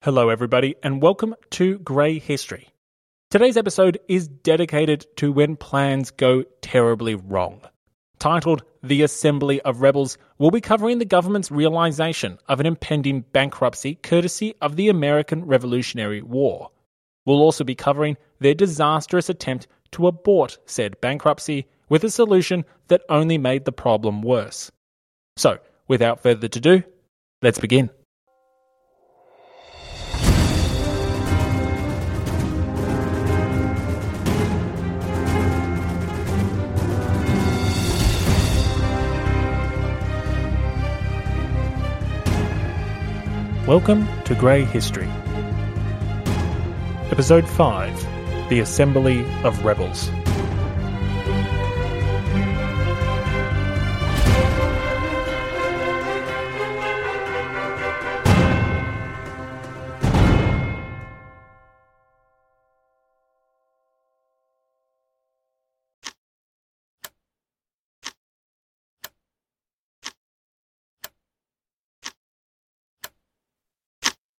Hello, everybody, and welcome to Grey History. Today's episode is dedicated to when plans go terribly wrong. Titled The Assembly of Rebels, we'll be covering the government's realization of an impending bankruptcy courtesy of the American Revolutionary War. We'll also be covering their disastrous attempt to abort said bankruptcy with a solution that only made the problem worse. So, without further ado, let's begin. Welcome to Grey History. Episode 5 The Assembly of Rebels.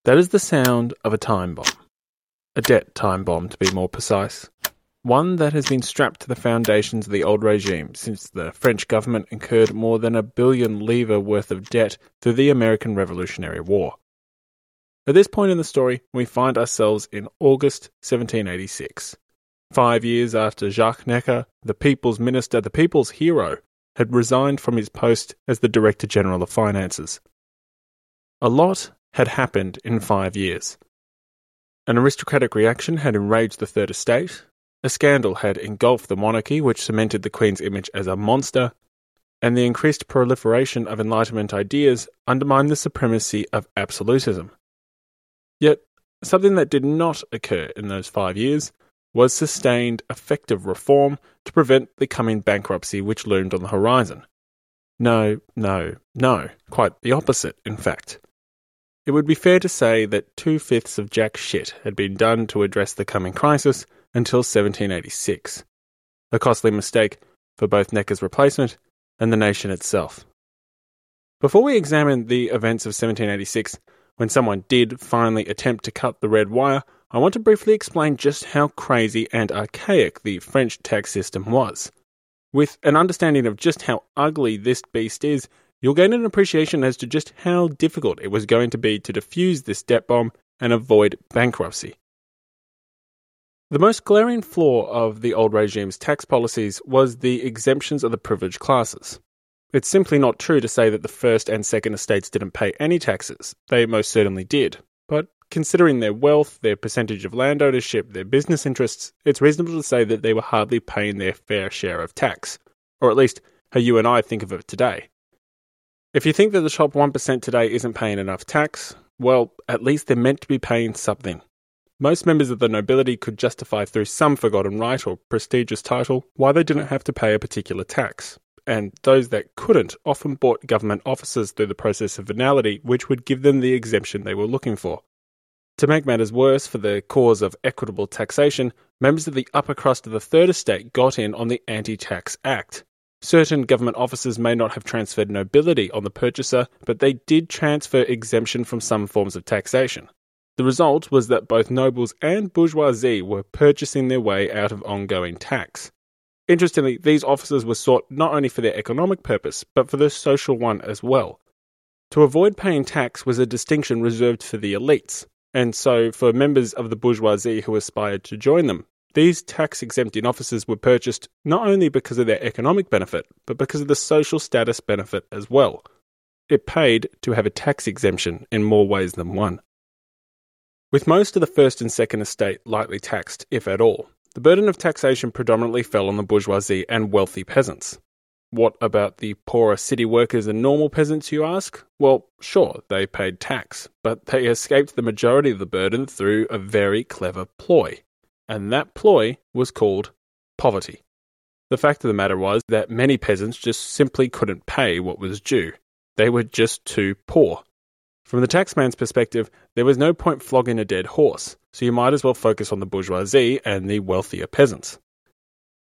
That is the sound of a time bomb. A debt time bomb, to be more precise. One that has been strapped to the foundations of the old regime since the French government incurred more than a billion livres worth of debt through the American Revolutionary War. At this point in the story, we find ourselves in August 1786. Five years after Jacques Necker, the people's minister, the people's hero, had resigned from his post as the Director General of Finances. A lot had happened in five years. An aristocratic reaction had enraged the Third Estate, a scandal had engulfed the monarchy, which cemented the Queen's image as a monster, and the increased proliferation of Enlightenment ideas undermined the supremacy of absolutism. Yet, something that did not occur in those five years was sustained effective reform to prevent the coming bankruptcy which loomed on the horizon. No, no, no, quite the opposite, in fact. It would be fair to say that two fifths of jack shit had been done to address the coming crisis until 1786. A costly mistake for both Necker's replacement and the nation itself. Before we examine the events of 1786, when someone did finally attempt to cut the red wire, I want to briefly explain just how crazy and archaic the French tax system was. With an understanding of just how ugly this beast is, you'll gain an appreciation as to just how difficult it was going to be to defuse this debt bomb and avoid bankruptcy. The most glaring flaw of the old regime's tax policies was the exemptions of the privileged classes. It's simply not true to say that the first and second estates didn't pay any taxes. They most certainly did. But considering their wealth, their percentage of land ownership, their business interests, it's reasonable to say that they were hardly paying their fair share of tax. Or at least how you and I think of it today. If you think that the top 1% today isn't paying enough tax, well, at least they're meant to be paying something. Most members of the nobility could justify through some forgotten right or prestigious title why they didn't have to pay a particular tax. And those that couldn't often bought government offices through the process of venality, which would give them the exemption they were looking for. To make matters worse for the cause of equitable taxation, members of the upper crust of the Third Estate got in on the Anti Tax Act, Certain government officers may not have transferred nobility on the purchaser, but they did transfer exemption from some forms of taxation. The result was that both nobles and bourgeoisie were purchasing their way out of ongoing tax. Interestingly, these offices were sought not only for their economic purpose, but for their social one as well. To avoid paying tax was a distinction reserved for the elites, and so for members of the bourgeoisie who aspired to join them, these tax exempting offices were purchased not only because of their economic benefit, but because of the social status benefit as well. It paid to have a tax exemption in more ways than one. With most of the first and second estate lightly taxed, if at all, the burden of taxation predominantly fell on the bourgeoisie and wealthy peasants. What about the poorer city workers and normal peasants, you ask? Well, sure, they paid tax, but they escaped the majority of the burden through a very clever ploy. And that ploy was called poverty. The fact of the matter was that many peasants just simply couldn't pay what was due. They were just too poor. From the taxman's perspective, there was no point flogging a dead horse, so you might as well focus on the bourgeoisie and the wealthier peasants.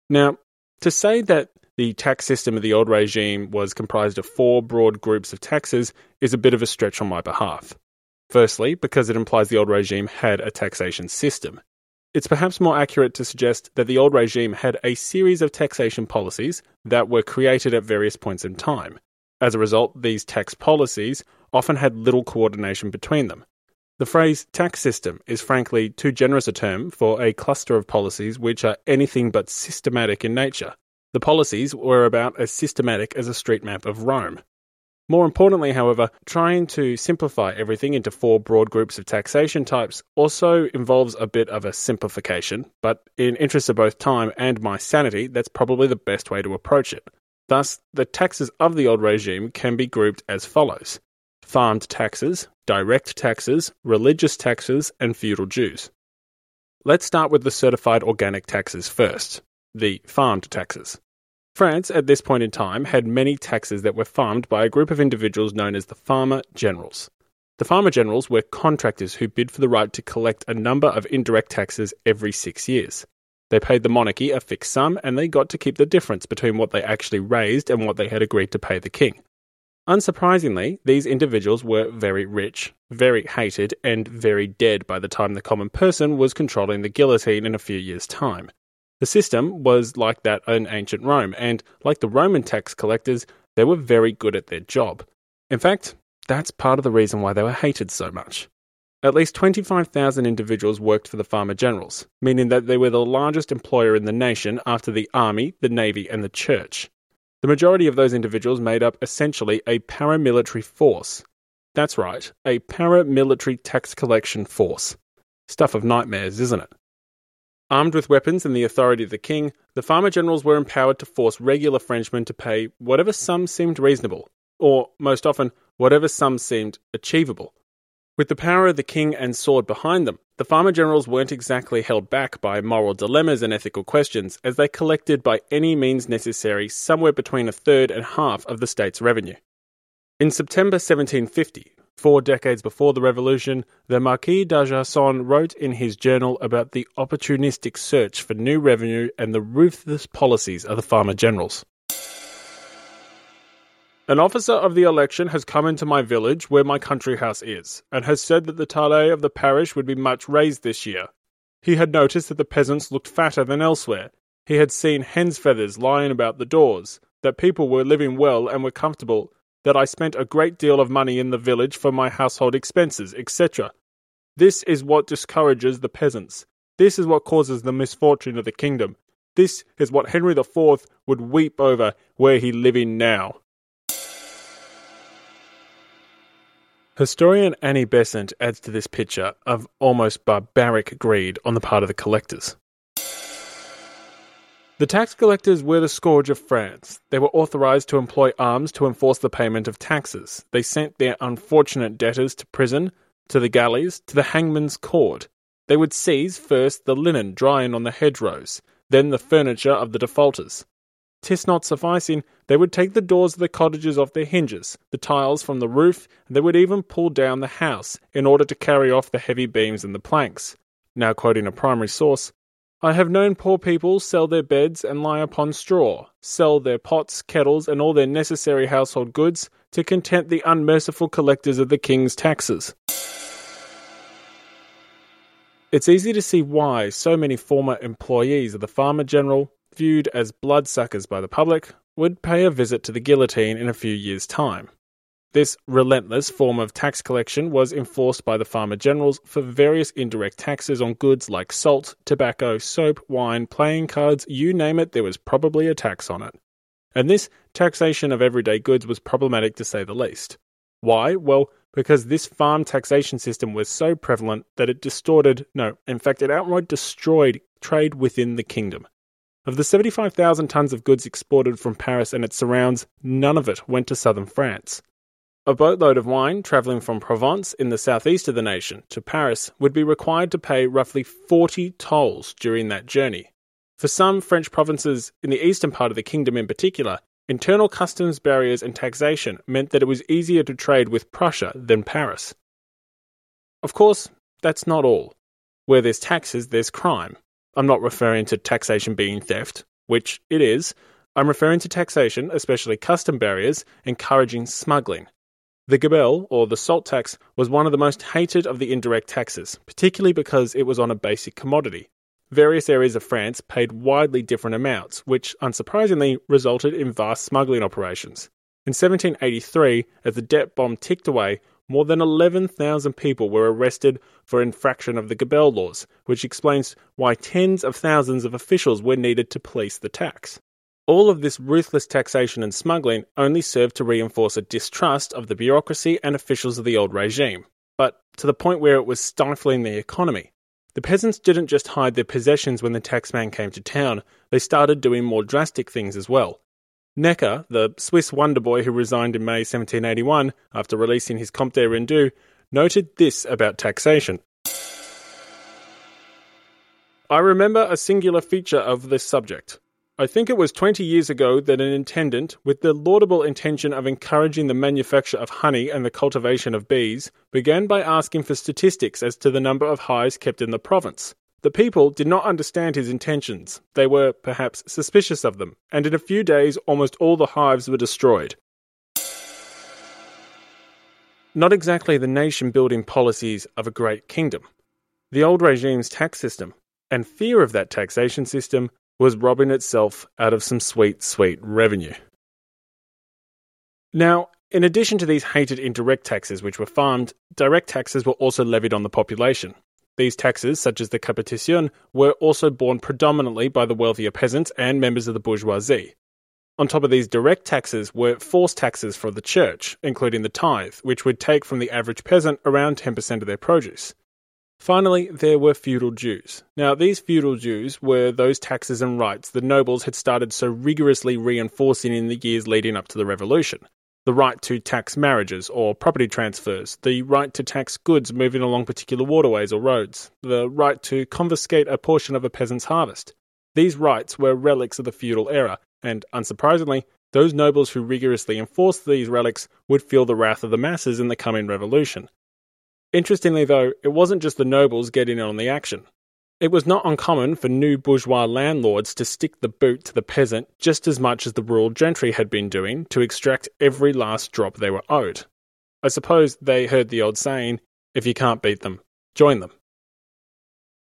Now, to say that the tax system of the old regime was comprised of four broad groups of taxes is a bit of a stretch on my behalf. Firstly, because it implies the old regime had a taxation system. It's perhaps more accurate to suggest that the old regime had a series of taxation policies that were created at various points in time. As a result, these tax policies often had little coordination between them. The phrase tax system is frankly too generous a term for a cluster of policies which are anything but systematic in nature. The policies were about as systematic as a street map of Rome. More importantly, however, trying to simplify everything into four broad groups of taxation types also involves a bit of a simplification, but in interest of both time and my sanity, that's probably the best way to approach it. Thus, the taxes of the old regime can be grouped as follows farmed taxes, direct taxes, religious taxes, and feudal dues. Let's start with the certified organic taxes first the farmed taxes. France, at this point in time, had many taxes that were farmed by a group of individuals known as the farmer generals. The farmer generals were contractors who bid for the right to collect a number of indirect taxes every six years. They paid the monarchy a fixed sum and they got to keep the difference between what they actually raised and what they had agreed to pay the king. Unsurprisingly, these individuals were very rich, very hated, and very dead by the time the common person was controlling the guillotine in a few years' time. The system was like that in ancient Rome, and like the Roman tax collectors, they were very good at their job. In fact, that's part of the reason why they were hated so much. At least 25,000 individuals worked for the farmer generals, meaning that they were the largest employer in the nation after the army, the navy, and the church. The majority of those individuals made up essentially a paramilitary force. That's right, a paramilitary tax collection force. Stuff of nightmares, isn't it? Armed with weapons and the authority of the king, the farmer generals were empowered to force regular Frenchmen to pay whatever sum seemed reasonable, or, most often, whatever sum seemed achievable. With the power of the king and sword behind them, the farmer generals weren't exactly held back by moral dilemmas and ethical questions, as they collected by any means necessary somewhere between a third and half of the state's revenue. In September 1750, Four decades before the revolution, the Marquis d'Argenson wrote in his journal about the opportunistic search for new revenue and the ruthless policies of the farmer generals. An officer of the election has come into my village where my country house is, and has said that the taille of the parish would be much raised this year. He had noticed that the peasants looked fatter than elsewhere. He had seen hen's feathers lying about the doors, that people were living well and were comfortable, that I spent a great deal of money in the village for my household expenses, etc. This is what discourages the peasants. This is what causes the misfortune of the kingdom. This is what Henry IV would weep over were he living now. Historian Annie Besant adds to this picture of almost barbaric greed on the part of the collectors. The tax collectors were the scourge of France. They were authorized to employ arms to enforce the payment of taxes. They sent their unfortunate debtors to prison, to the galleys, to the hangman's court. They would seize first the linen drying on the hedgerows, then the furniture of the defaulters. Tis not sufficing, they would take the doors of the cottages off their hinges, the tiles from the roof, and they would even pull down the house in order to carry off the heavy beams and the planks. Now quoting a primary source, I have known poor people sell their beds and lie upon straw, sell their pots, kettles, and all their necessary household goods to content the unmerciful collectors of the king's taxes. It's easy to see why so many former employees of the Farmer General, viewed as bloodsuckers by the public, would pay a visit to the guillotine in a few years' time. This relentless form of tax collection was enforced by the farmer generals for various indirect taxes on goods like salt, tobacco, soap, wine, playing cards, you name it, there was probably a tax on it. And this taxation of everyday goods was problematic to say the least. Why? Well, because this farm taxation system was so prevalent that it distorted, no, in fact, it outright destroyed trade within the kingdom. Of the 75,000 tons of goods exported from Paris and its surrounds, none of it went to southern France. A boatload of wine travelling from Provence in the southeast of the nation to Paris would be required to pay roughly 40 tolls during that journey. For some French provinces in the eastern part of the kingdom in particular, internal customs barriers and taxation meant that it was easier to trade with Prussia than Paris. Of course, that's not all. Where there's taxes, there's crime. I'm not referring to taxation being theft, which it is. I'm referring to taxation, especially custom barriers, encouraging smuggling. The gabelle, or the salt tax, was one of the most hated of the indirect taxes, particularly because it was on a basic commodity. Various areas of France paid widely different amounts, which, unsurprisingly, resulted in vast smuggling operations. In 1783, as the debt bomb ticked away, more than 11,000 people were arrested for infraction of the gabelle laws, which explains why tens of thousands of officials were needed to police the tax. All of this ruthless taxation and smuggling only served to reinforce a distrust of the bureaucracy and officials of the old regime, but to the point where it was stifling the economy. The peasants didn't just hide their possessions when the taxman came to town, they started doing more drastic things as well. Necker, the Swiss wonder boy who resigned in May 1781 after releasing his Compte Rendu, noted this about taxation. I remember a singular feature of this subject. I think it was 20 years ago that an intendant, with the laudable intention of encouraging the manufacture of honey and the cultivation of bees, began by asking for statistics as to the number of hives kept in the province. The people did not understand his intentions. They were, perhaps, suspicious of them, and in a few days almost all the hives were destroyed. Not exactly the nation building policies of a great kingdom. The old regime's tax system, and fear of that taxation system, was robbing itself out of some sweet, sweet revenue. Now, in addition to these hated indirect taxes which were farmed, direct taxes were also levied on the population. These taxes, such as the capitation, were also borne predominantly by the wealthier peasants and members of the bourgeoisie. On top of these direct taxes were forced taxes for the church, including the tithe, which would take from the average peasant around 10% of their produce. Finally, there were feudal dues. Now, these feudal dues were those taxes and rights the nobles had started so rigorously reinforcing in the years leading up to the revolution. The right to tax marriages or property transfers, the right to tax goods moving along particular waterways or roads, the right to confiscate a portion of a peasant's harvest. These rights were relics of the feudal era, and unsurprisingly, those nobles who rigorously enforced these relics would feel the wrath of the masses in the coming revolution. Interestingly, though, it wasn't just the nobles getting in on the action. It was not uncommon for new bourgeois landlords to stick the boot to the peasant just as much as the rural gentry had been doing to extract every last drop they were owed. I suppose they heard the old saying, if you can't beat them, join them.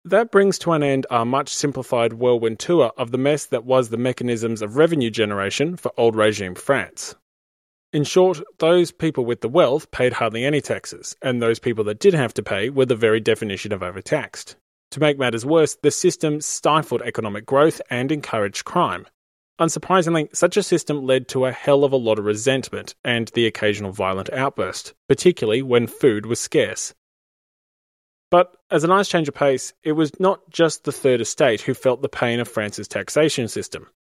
That brings to an end our much simplified whirlwind tour of the mess that was the mechanisms of revenue generation for old regime France. In short, those people with the wealth paid hardly any taxes, and those people that did have to pay were the very definition of overtaxed. To make matters worse, the system stifled economic growth and encouraged crime. Unsurprisingly, such a system led to a hell of a lot of resentment and the occasional violent outburst, particularly when food was scarce. But as a nice change of pace, it was not just the Third Estate who felt the pain of France's taxation system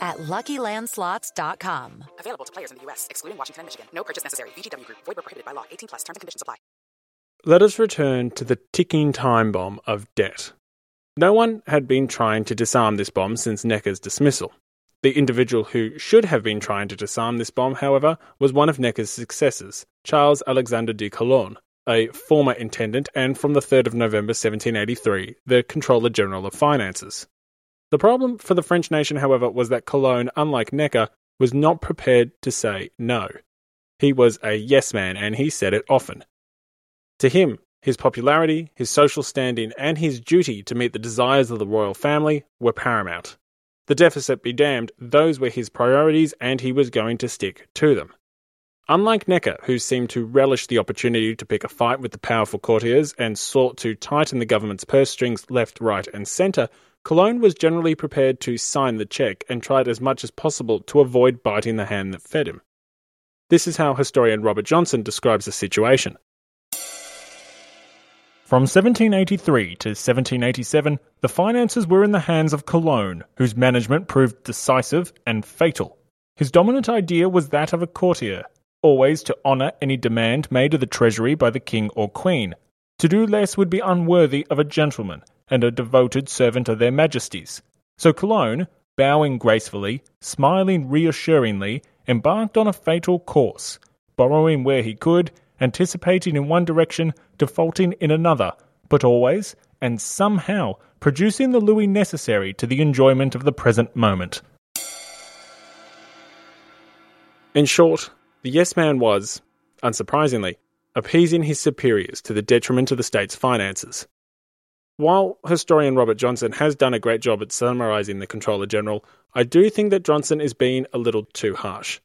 at LuckyLandSlots.com. Available to players in the U.S., excluding Washington and Michigan. No purchase necessary. VGW Group. Void were prohibited by law. 18 plus. Terms and conditions apply. Let us return to the ticking time bomb of debt. No one had been trying to disarm this bomb since Necker's dismissal. The individual who should have been trying to disarm this bomb, however, was one of Necker's successors, Charles Alexander de Calonne, a former intendant and from the 3rd of November 1783, the Controller General of Finances. The problem for the French nation, however, was that Calonne, unlike Necker, was not prepared to say no. He was a yes man, and he said it often. To him, his popularity, his social standing, and his duty to meet the desires of the royal family were paramount. The deficit be damned, those were his priorities and he was going to stick to them. Unlike Necker, who seemed to relish the opportunity to pick a fight with the powerful courtiers and sought to tighten the government's purse strings left, right, and centre, Calonne was generally prepared to sign the cheque and tried as much as possible to avoid biting the hand that fed him. This is how historian Robert Johnson describes the situation. From 1783 to 1787, the finances were in the hands of Calonne, whose management proved decisive and fatal. His dominant idea was that of a courtier, always to honour any demand made of the treasury by the king or queen. To do less would be unworthy of a gentleman and a devoted servant of their majesties. So Calonne, bowing gracefully, smiling reassuringly, embarked on a fatal course, borrowing where he could anticipating in one direction, defaulting in another, but always, and somehow, producing the louis necessary to the enjoyment of the present moment. In short, the yes man was, unsurprisingly, appeasing his superiors to the detriment of the state's finances. While historian Robert Johnson has done a great job at summarising the Controller General, I do think that Johnson is being a little too harsh.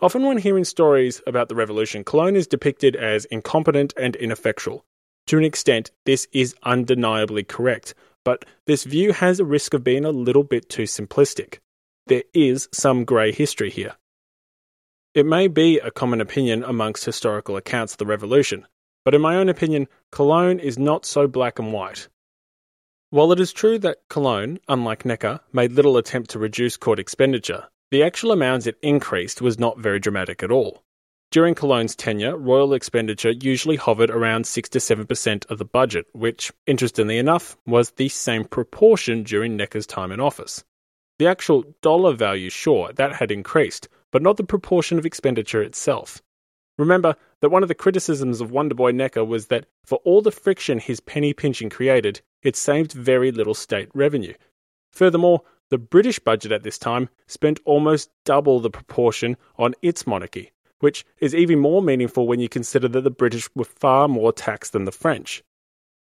Often, when hearing stories about the revolution, Calonne is depicted as incompetent and ineffectual. To an extent, this is undeniably correct, but this view has a risk of being a little bit too simplistic. There is some grey history here. It may be a common opinion amongst historical accounts of the revolution, but in my own opinion, Calonne is not so black and white. While it is true that Calonne, unlike Necker, made little attempt to reduce court expenditure, the actual amount it increased was not very dramatic at all. During Calonne's tenure, royal expenditure usually hovered around 6 to 7% of the budget, which, interestingly enough, was the same proportion during Necker's time in office. The actual dollar value, sure, that had increased, but not the proportion of expenditure itself. Remember that one of the criticisms of Wonderboy Necker was that for all the friction his penny pinching created, it saved very little state revenue. Furthermore, the British budget at this time spent almost double the proportion on its monarchy, which is even more meaningful when you consider that the British were far more taxed than the French.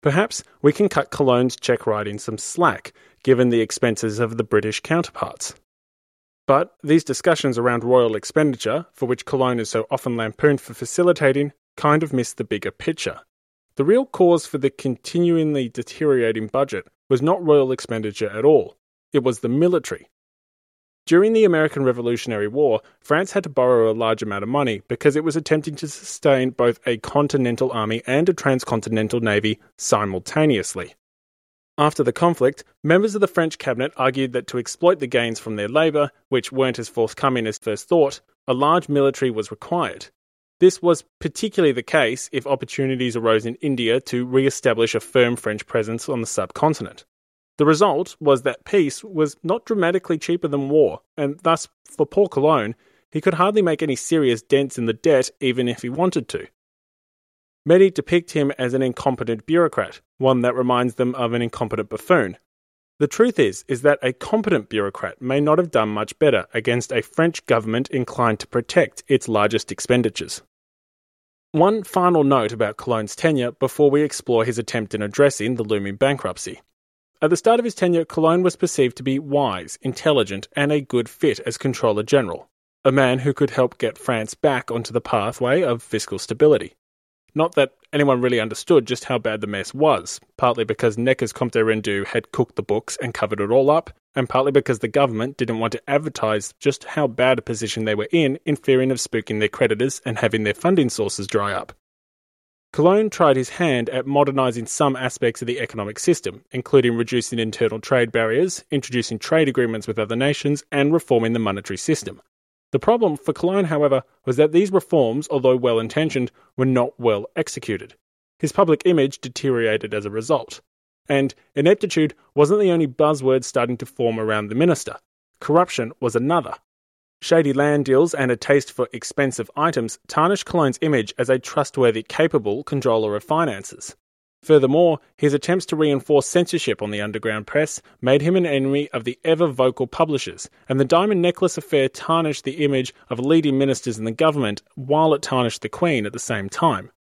Perhaps we can cut Calonne's check writing some slack, given the expenses of the British counterparts. But these discussions around royal expenditure, for which Calonne is so often lampooned for facilitating, kind of miss the bigger picture. The real cause for the continually deteriorating budget was not royal expenditure at all, it was the military. During the American Revolutionary War, France had to borrow a large amount of money because it was attempting to sustain both a continental army and a transcontinental navy simultaneously. After the conflict, members of the French cabinet argued that to exploit the gains from their labour, which weren't as forthcoming as first thought, a large military was required. This was particularly the case if opportunities arose in India to re establish a firm French presence on the subcontinent. The result was that peace was not dramatically cheaper than war, and thus, for poor Calonne, he could hardly make any serious dents in the debt even if he wanted to. Many depict him as an incompetent bureaucrat, one that reminds them of an incompetent buffoon. The truth is is that a competent bureaucrat may not have done much better against a French government inclined to protect its largest expenditures. One final note about Calonne's tenure before we explore his attempt in addressing the looming bankruptcy. At the start of his tenure, Calonne was perceived to be wise, intelligent, and a good fit as Controller General, a man who could help get France back onto the pathway of fiscal stability. Not that anyone really understood just how bad the mess was, partly because Necker's Compte Rendu had cooked the books and covered it all up, and partly because the government didn't want to advertise just how bad a position they were in, in fearing of spooking their creditors and having their funding sources dry up. Calonne tried his hand at modernising some aspects of the economic system, including reducing internal trade barriers, introducing trade agreements with other nations, and reforming the monetary system. The problem for Calonne, however, was that these reforms, although well intentioned, were not well executed. His public image deteriorated as a result. And ineptitude wasn't the only buzzword starting to form around the minister. Corruption was another. Shady land deals and a taste for expensive items tarnished Calonne's image as a trustworthy, capable controller of finances. Furthermore, his attempts to reinforce censorship on the underground press made him an enemy of the ever vocal publishers, and the diamond necklace affair tarnished the image of leading ministers in the government while it tarnished the Queen at the same time.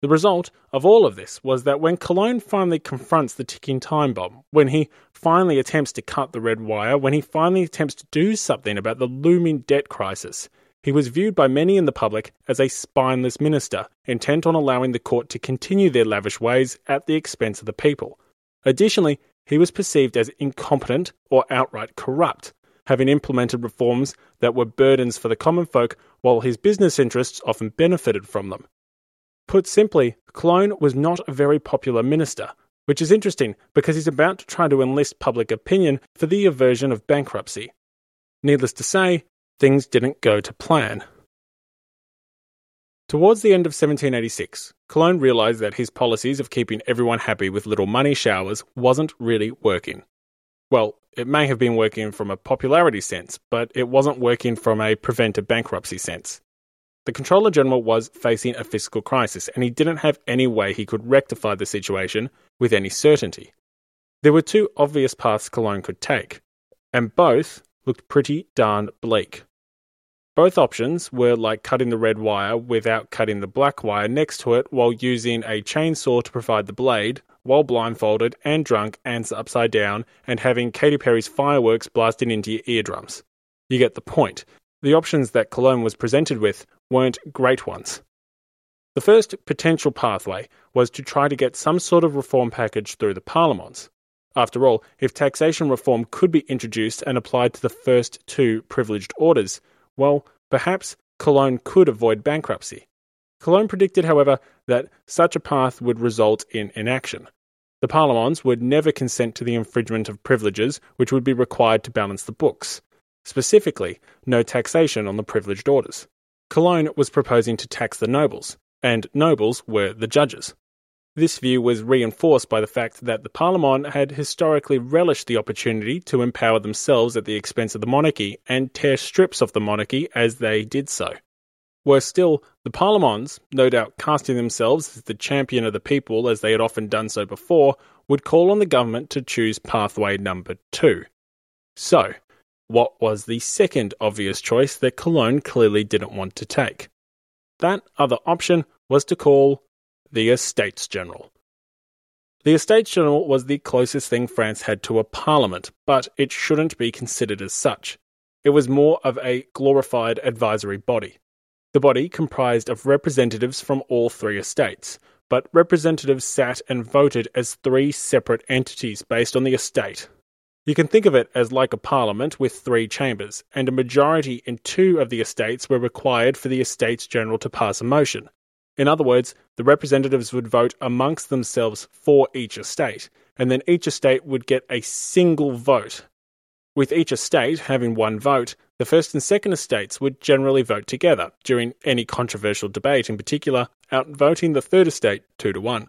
The result of all of this was that when Calonne finally confronts the ticking time bomb, when he finally attempts to cut the red wire, when he finally attempts to do something about the looming debt crisis, he was viewed by many in the public as a spineless minister, intent on allowing the court to continue their lavish ways at the expense of the people. Additionally, he was perceived as incompetent or outright corrupt, having implemented reforms that were burdens for the common folk while his business interests often benefited from them. Put simply, Calonne was not a very popular minister, which is interesting because he's about to try to enlist public opinion for the aversion of bankruptcy. Needless to say, things didn't go to plan. Towards the end of 1786, Calonne realised that his policies of keeping everyone happy with little money showers wasn't really working. Well, it may have been working from a popularity sense, but it wasn't working from a prevent a bankruptcy sense. The Controller General was facing a fiscal crisis, and he didn't have any way he could rectify the situation with any certainty. There were two obvious paths Calonne could take, and both looked pretty darn bleak. Both options were like cutting the red wire without cutting the black wire next to it while using a chainsaw to provide the blade, while blindfolded and drunk and upside down, and having Katy Perry's fireworks blasting into your eardrums. You get the point. The options that Calonne was presented with weren't great ones. The first potential pathway was to try to get some sort of reform package through the parlements. After all, if taxation reform could be introduced and applied to the first two privileged orders, well, perhaps Calonne could avoid bankruptcy. Calonne predicted, however, that such a path would result in inaction. The parlements would never consent to the infringement of privileges which would be required to balance the books. Specifically, no taxation on the privileged orders. Calonne was proposing to tax the nobles, and nobles were the judges. This view was reinforced by the fact that the Parlement had historically relished the opportunity to empower themselves at the expense of the monarchy and tear strips of the monarchy as they did so. Worse still, the Parlements, no doubt casting themselves as the champion of the people as they had often done so before, would call on the government to choose pathway number two. So, what was the second obvious choice that Calonne clearly didn't want to take? That other option was to call the Estates General. The Estates General was the closest thing France had to a parliament, but it shouldn't be considered as such. It was more of a glorified advisory body. The body comprised of representatives from all three estates, but representatives sat and voted as three separate entities based on the estate, you can think of it as like a parliament with three chambers, and a majority in two of the estates were required for the Estates General to pass a motion. In other words, the representatives would vote amongst themselves for each estate, and then each estate would get a single vote. With each estate having one vote, the first and second estates would generally vote together during any controversial debate, in particular, outvoting the third estate two to one.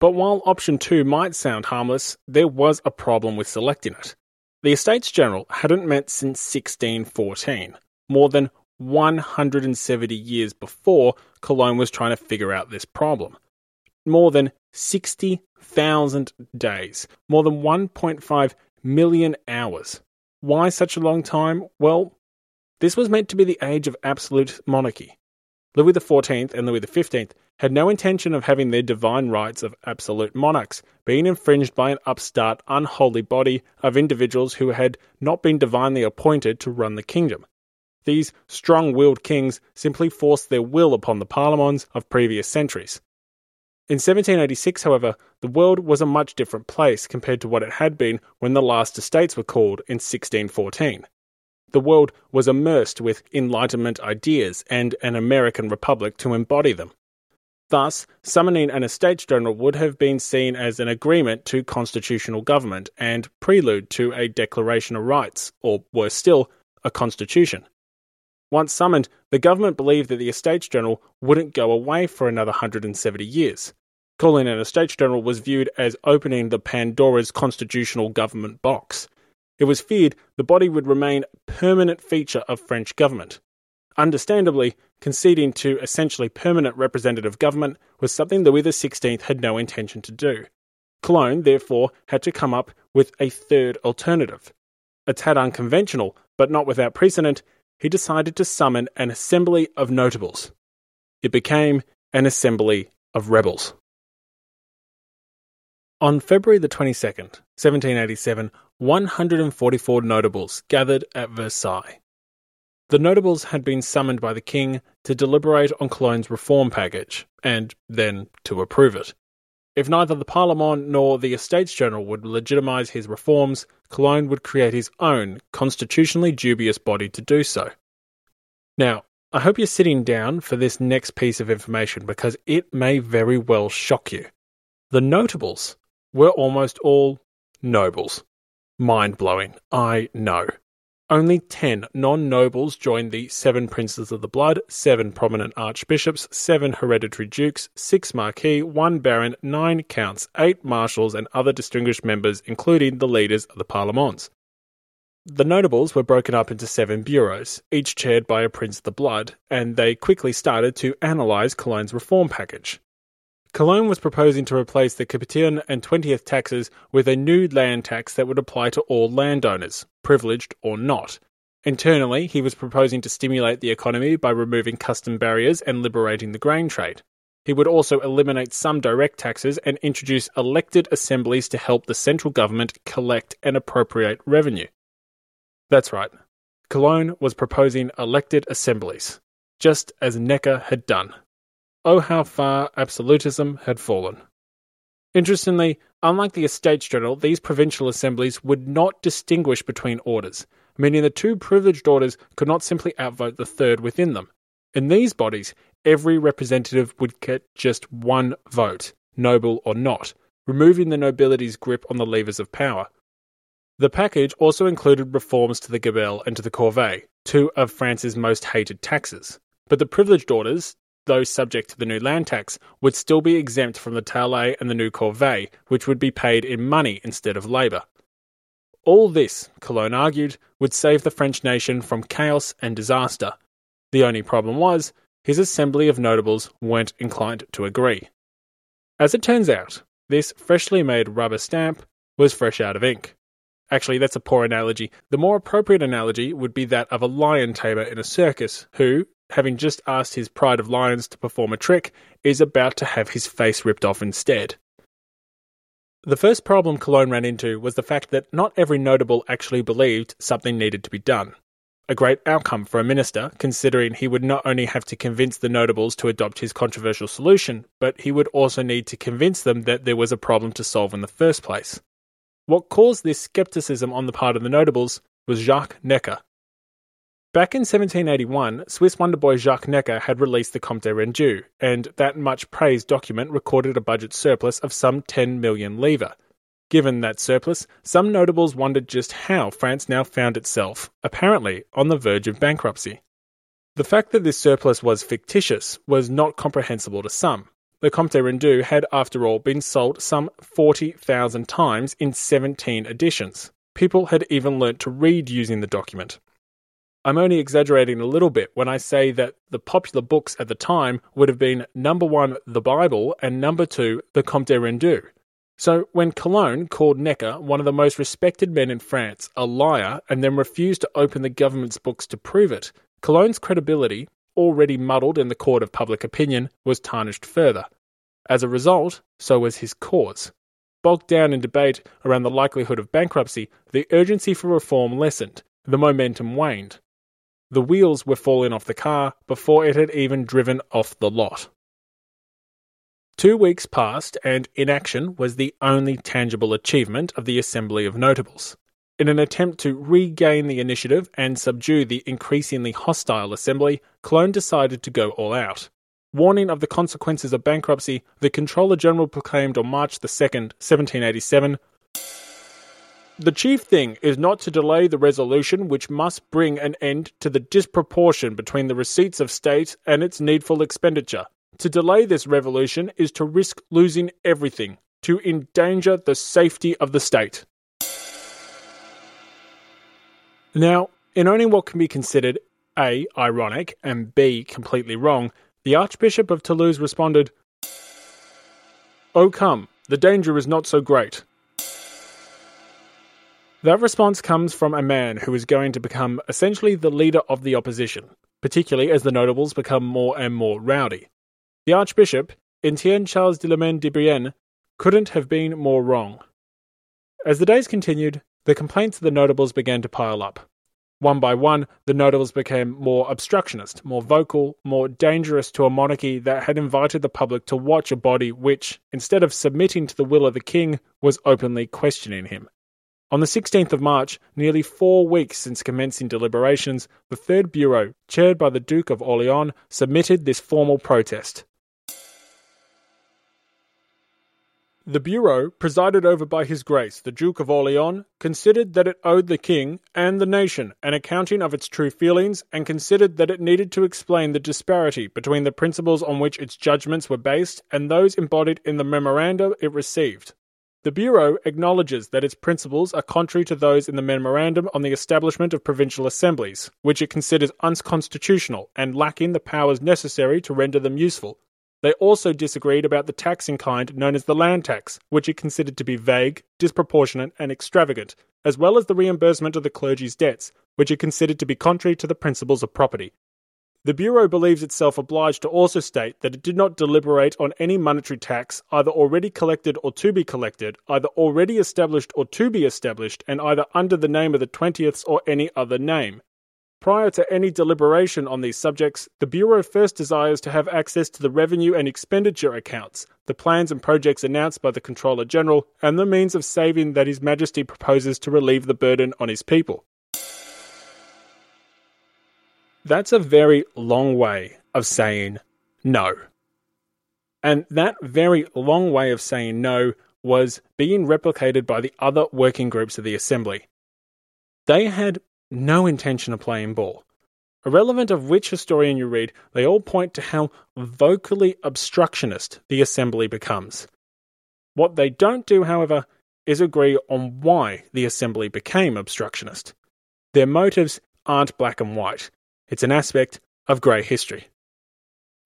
But while option 2 might sound harmless, there was a problem with selecting it. The Estates General hadn't met since 1614, more than 170 years before Calonne was trying to figure out this problem. More than 60,000 days, more than 1.5 million hours. Why such a long time? Well, this was meant to be the age of absolute monarchy. Louis XIV and Louis XV had no intention of having their divine rights of absolute monarchs being infringed by an upstart, unholy body of individuals who had not been divinely appointed to run the kingdom. These strong willed kings simply forced their will upon the parlements of previous centuries. In 1786, however, the world was a much different place compared to what it had been when the last estates were called in 1614. The world was immersed with Enlightenment ideas and an American republic to embody them. Thus, summoning an Estates General would have been seen as an agreement to constitutional government and prelude to a Declaration of Rights, or worse still, a constitution. Once summoned, the government believed that the Estates General wouldn't go away for another 170 years. Calling an Estates General was viewed as opening the Pandora's constitutional government box. It was feared the body would remain a permanent feature of French government. Understandably, conceding to essentially permanent representative government was something Louis XVI had no intention to do. Calonne, therefore, had to come up with a third alternative. A tad unconventional, but not without precedent, he decided to summon an assembly of notables. It became an assembly of rebels. On February the 22nd, 1787, 144 notables gathered at Versailles. The notables had been summoned by the king to deliberate on Calonne's reform package, and then to approve it. If neither the Parlement nor the Estates General would legitimise his reforms, Calonne would create his own constitutionally dubious body to do so. Now, I hope you're sitting down for this next piece of information because it may very well shock you. The notables were almost all nobles. Mind blowing, I know. Only 10 non nobles joined the seven princes of the blood, seven prominent archbishops, seven hereditary dukes, six marquis, one baron, nine counts, eight marshals, and other distinguished members, including the leaders of the parlements. The notables were broken up into seven bureaus, each chaired by a prince of the blood, and they quickly started to analyse Calonne's reform package. Calonne was proposing to replace the Capitation and 20th taxes with a new land tax that would apply to all landowners, privileged or not. Internally, he was proposing to stimulate the economy by removing custom barriers and liberating the grain trade. He would also eliminate some direct taxes and introduce elected assemblies to help the central government collect and appropriate revenue. That's right. Calonne was proposing elected assemblies, just as Necker had done. Oh, how far absolutism had fallen. Interestingly, unlike the Estates General, these provincial assemblies would not distinguish between orders, meaning the two privileged orders could not simply outvote the third within them. In these bodies, every representative would get just one vote, noble or not, removing the nobility's grip on the levers of power. The package also included reforms to the gabelle and to the corvée, two of France's most hated taxes. But the privileged orders, those subject to the new land tax, would still be exempt from the taille and the new corvée, which would be paid in money instead of labour. All this, Calonne argued, would save the French nation from chaos and disaster. The only problem was, his assembly of notables weren't inclined to agree. As it turns out, this freshly made rubber stamp was fresh out of ink. Actually, that's a poor analogy. The more appropriate analogy would be that of a lion tamer in a circus who, having just asked his pride of lions to perform a trick, is about to have his face ripped off instead. The first problem Calonne ran into was the fact that not every notable actually believed something needed to be done. A great outcome for a minister, considering he would not only have to convince the notables to adopt his controversial solution, but he would also need to convince them that there was a problem to solve in the first place. What caused this skepticism on the part of the notables was Jacques Necker, Back in 1781, Swiss wonder boy Jacques Necker had released the Compte Rendu, and that much praised document recorded a budget surplus of some 10 million livres. Given that surplus, some notables wondered just how France now found itself, apparently, on the verge of bankruptcy. The fact that this surplus was fictitious was not comprehensible to some. The Compte Rendu had, after all, been sold some 40,000 times in 17 editions. People had even learnt to read using the document, I'm only exaggerating a little bit when I say that the popular books at the time would have been number one, the Bible, and number two, the Compte Rendu. So when Calonne called Necker, one of the most respected men in France, a liar, and then refused to open the government's books to prove it, Calonne's credibility, already muddled in the court of public opinion, was tarnished further. As a result, so was his cause. Bogged down in debate around the likelihood of bankruptcy, the urgency for reform lessened, the momentum waned, the wheels were falling off the car before it had even driven off the lot. Two weeks passed, and inaction was the only tangible achievement of the Assembly of Notables. In an attempt to regain the initiative and subdue the increasingly hostile Assembly, Calonne decided to go all out. Warning of the consequences of bankruptcy, the Controller General proclaimed on March 2, 1787, the chief thing is not to delay the resolution which must bring an end to the disproportion between the receipts of state and its needful expenditure. To delay this revolution is to risk losing everything, to endanger the safety of the state. Now, in owning what can be considered A. ironic and B. completely wrong, the Archbishop of Toulouse responded, Oh, come, the danger is not so great. That response comes from a man who is going to become essentially the leader of the opposition, particularly as the notables become more and more rowdy. The Archbishop, Etienne Charles de Loménie de Brienne, couldn't have been more wrong. As the days continued, the complaints of the notables began to pile up. One by one, the notables became more obstructionist, more vocal, more dangerous to a monarchy that had invited the public to watch a body which, instead of submitting to the will of the king, was openly questioning him. On the 16th of March, nearly four weeks since commencing deliberations, the Third Bureau, chaired by the Duke of Orleans, submitted this formal protest. The Bureau, presided over by His Grace the Duke of Orleans, considered that it owed the King and the nation an accounting of its true feelings, and considered that it needed to explain the disparity between the principles on which its judgments were based and those embodied in the memoranda it received. The Bureau acknowledges that its principles are contrary to those in the memorandum on the establishment of provincial assemblies, which it considers unconstitutional and lacking the powers necessary to render them useful, they also disagreed about the tax in kind known as the land tax, which it considered to be vague, disproportionate, and extravagant, as well as the reimbursement of the clergy's debts, which it considered to be contrary to the principles of property. The Bureau believes itself obliged to also state that it did not deliberate on any monetary tax, either already collected or to be collected, either already established or to be established, and either under the name of the twentieths or any other name. Prior to any deliberation on these subjects, the Bureau first desires to have access to the revenue and expenditure accounts, the plans and projects announced by the Controller General, and the means of saving that His Majesty proposes to relieve the burden on his people. That's a very long way of saying no. And that very long way of saying no was being replicated by the other working groups of the Assembly. They had no intention of playing ball. Irrelevant of which historian you read, they all point to how vocally obstructionist the assembly becomes. What they don't do, however, is agree on why the assembly became obstructionist. Their motives aren't black and white, it's an aspect of grey history.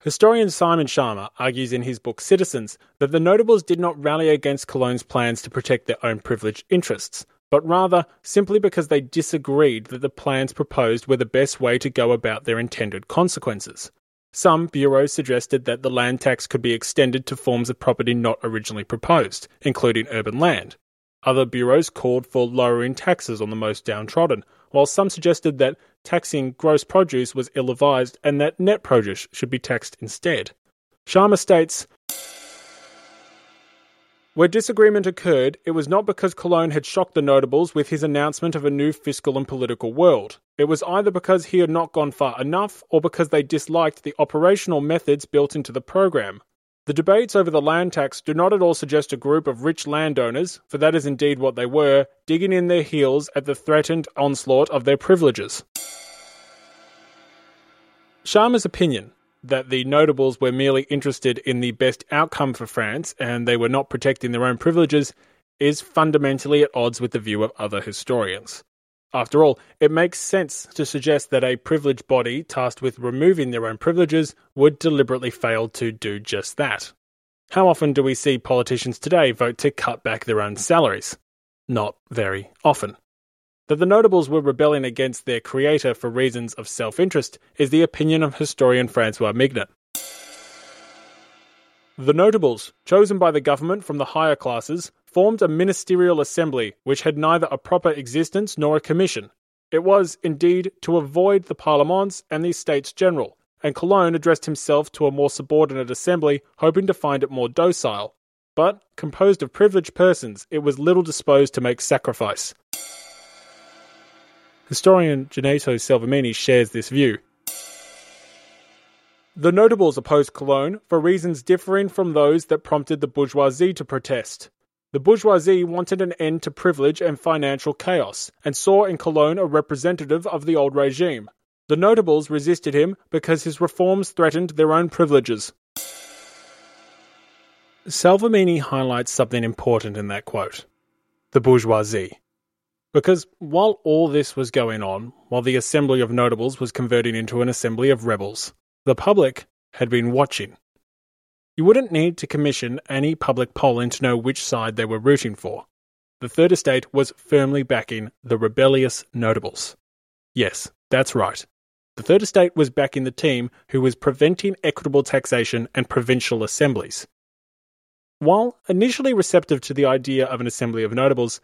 Historian Simon Schama argues in his book Citizens that the notables did not rally against Calonne's plans to protect their own privileged interests, but rather simply because they disagreed that the plans proposed were the best way to go about their intended consequences. Some bureaus suggested that the land tax could be extended to forms of property not originally proposed, including urban land. Other bureaus called for lowering taxes on the most downtrodden, while some suggested that taxing gross produce was ill advised and that net produce should be taxed instead. Schama states where disagreement occurred, it was not because Calonne had shocked the notables with his announcement of a new fiscal and political world. It was either because he had not gone far enough or because they disliked the operational methods built into the program. The debates over the land tax do not at all suggest a group of rich landowners, for that is indeed what they were, digging in their heels at the threatened onslaught of their privileges. Schama's opinion that the notables were merely interested in the best outcome for France and they were not protecting their own privileges is fundamentally at odds with the view of other historians. After all, it makes sense to suggest that a privileged body tasked with removing their own privileges would deliberately fail to do just that. How often do we see politicians today vote to cut back their own salaries? Not very often. That the notables were rebelling against their creator for reasons of self interest is the opinion of historian Francois Mignet. The notables, chosen by the government from the higher classes, formed a ministerial assembly which had neither a proper existence nor a commission. It was, indeed, to avoid the parlements and the States General, and Calonne addressed himself to a more subordinate assembly, hoping to find it more docile. But, composed of privileged persons, it was little disposed to make sacrifice. Historian Gaetano Salvemini shares this view. The notables opposed Calonne for reasons differing from those that prompted the bourgeoisie to protest. The bourgeoisie wanted an end to privilege and financial chaos, and saw in Calonne a representative of the old regime. The notables resisted him because his reforms threatened their own privileges. Salvemini highlights something important in that quote the bourgeoisie. Because while all this was going on, while the Assembly of Notables was converting into an assembly of rebels, the public had been watching. You wouldn't need to commission any public polling to know which side they were rooting for. The Third Estate was firmly backing the rebellious Notables. Yes, that's right. The third estate was backing the team who was preventing equitable taxation and provincial assemblies. While initially receptive to the idea of an assembly of notables,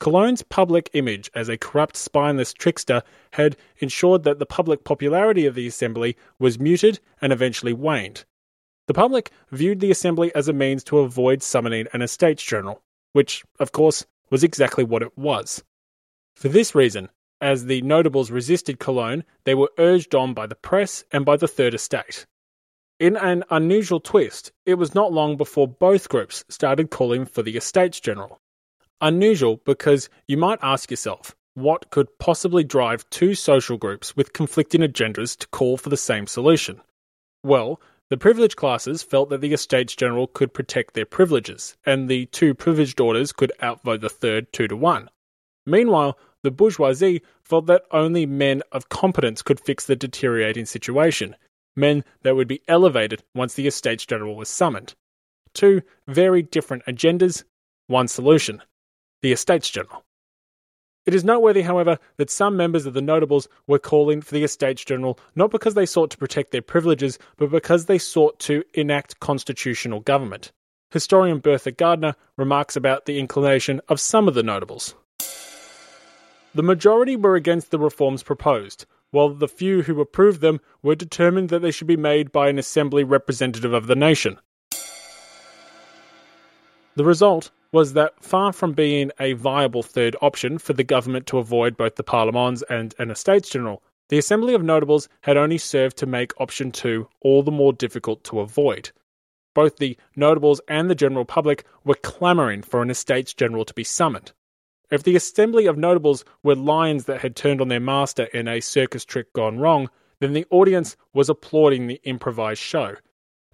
Calonne's public image as a corrupt, spineless trickster had ensured that the public popularity of the assembly was muted and eventually waned. The public viewed the assembly as a means to avoid summoning an estates general, which, of course, was exactly what it was. For this reason, as the notables resisted Calonne, they were urged on by the press and by the Third Estate. In an unusual twist, it was not long before both groups started calling for the Estates General. Unusual because you might ask yourself, what could possibly drive two social groups with conflicting agendas to call for the same solution? Well, the privileged classes felt that the Estates General could protect their privileges, and the two privileged orders could outvote the third two to one. Meanwhile, the bourgeoisie felt that only men of competence could fix the deteriorating situation, men that would be elevated once the Estates General was summoned. Two very different agendas, one solution the Estates General. It is noteworthy, however, that some members of the notables were calling for the Estates General not because they sought to protect their privileges, but because they sought to enact constitutional government. Historian Bertha Gardiner remarks about the inclination of some of the notables. The majority were against the reforms proposed, while the few who approved them were determined that they should be made by an assembly representative of the nation. The result was that far from being a viable third option for the government to avoid both the Parlements and an Estates General, the Assembly of Notables had only served to make option two all the more difficult to avoid. Both the notables and the general public were clamouring for an Estates General to be summoned. If the Assembly of Notables were lions that had turned on their master in a circus trick gone wrong, then the audience was applauding the improvised show.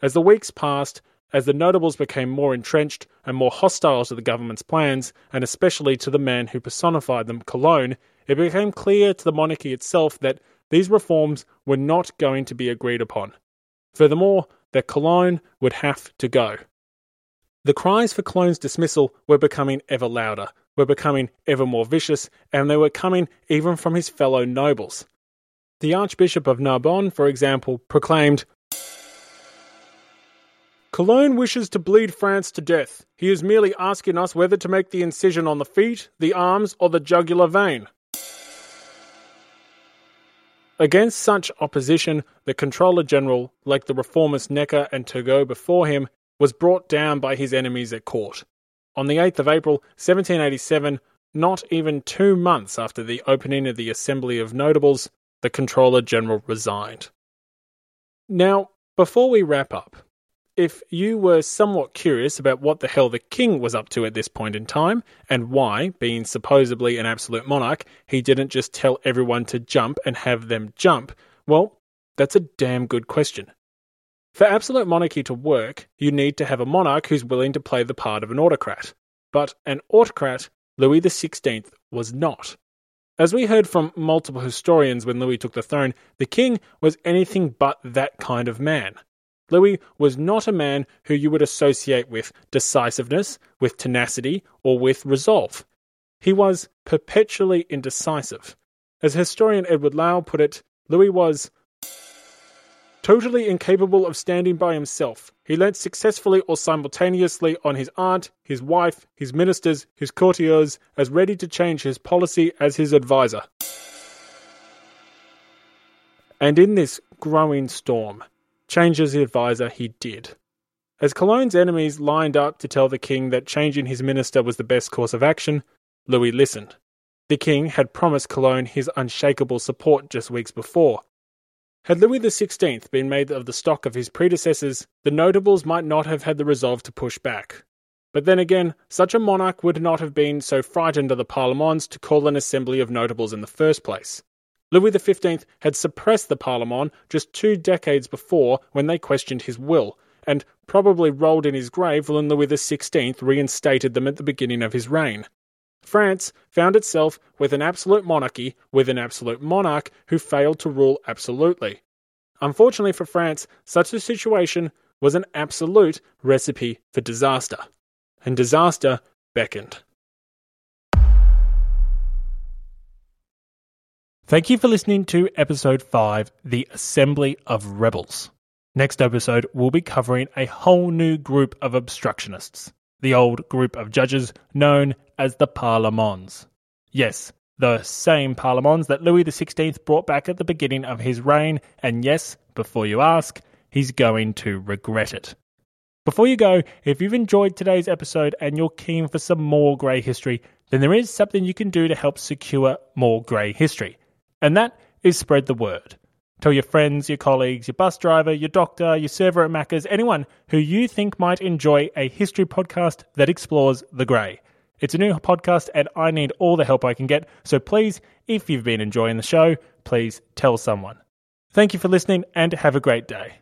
As the weeks passed, as the notables became more entrenched and more hostile to the government's plans, and especially to the man who personified them, Calonne, it became clear to the monarchy itself that these reforms were not going to be agreed upon. Furthermore, that Calonne would have to go. The cries for Calonne's dismissal were becoming ever louder, were becoming ever more vicious, and they were coming even from his fellow nobles. The Archbishop of Narbonne, for example, proclaimed, Calonne wishes to bleed France to death. He is merely asking us whether to make the incision on the feet, the arms, or the jugular vein. Against such opposition, the Controller General, like the reformist Necker and Turgot before him, was brought down by his enemies at court. On the 8th of April, 1787, not even two months after the opening of the Assembly of Notables, the Controller General resigned. Now, before we wrap up, if you were somewhat curious about what the hell the king was up to at this point in time, and why, being supposedly an absolute monarch, he didn't just tell everyone to jump and have them jump, well, that's a damn good question. For absolute monarchy to work, you need to have a monarch who's willing to play the part of an autocrat. But an autocrat, Louis XVI was not. As we heard from multiple historians when Louis took the throne, the king was anything but that kind of man. Louis was not a man who you would associate with decisiveness, with tenacity, or with resolve. He was perpetually indecisive. As historian Edward Lowe put it, Louis was totally incapable of standing by himself. He leant successfully or simultaneously on his aunt, his wife, his ministers, his courtiers, as ready to change his policy as his adviser. And in this growing storm, change as adviser he did. As Calonne's enemies lined up to tell the king that changing his minister was the best course of action, Louis listened. The king had promised Cologne his unshakable support just weeks before. Had Louis XVI been made of the stock of his predecessors, the notables might not have had the resolve to push back. But then again, such a monarch would not have been so frightened of the Parlements to call an assembly of notables in the first place. Louis XV had suppressed the Parlement just two decades before when they questioned his will, and probably rolled in his grave when Louis XVI reinstated them at the beginning of his reign. France found itself with an absolute monarchy with an absolute monarch who failed to rule absolutely. Unfortunately for France, such a situation was an absolute recipe for disaster. And disaster beckoned. Thank you for listening to episode 5 The Assembly of Rebels. Next episode, we'll be covering a whole new group of obstructionists, the old group of judges known as the Parlements. Yes, the same Parlements that Louis XVI brought back at the beginning of his reign, and yes, before you ask, he's going to regret it. Before you go, if you've enjoyed today's episode and you're keen for some more grey history, then there is something you can do to help secure more grey history. And that is spread the word. Tell your friends, your colleagues, your bus driver, your doctor, your server at Macca's, anyone who you think might enjoy a history podcast that explores the grey. It's a new podcast and I need all the help I can get, so please, if you've been enjoying the show, please tell someone. Thank you for listening and have a great day.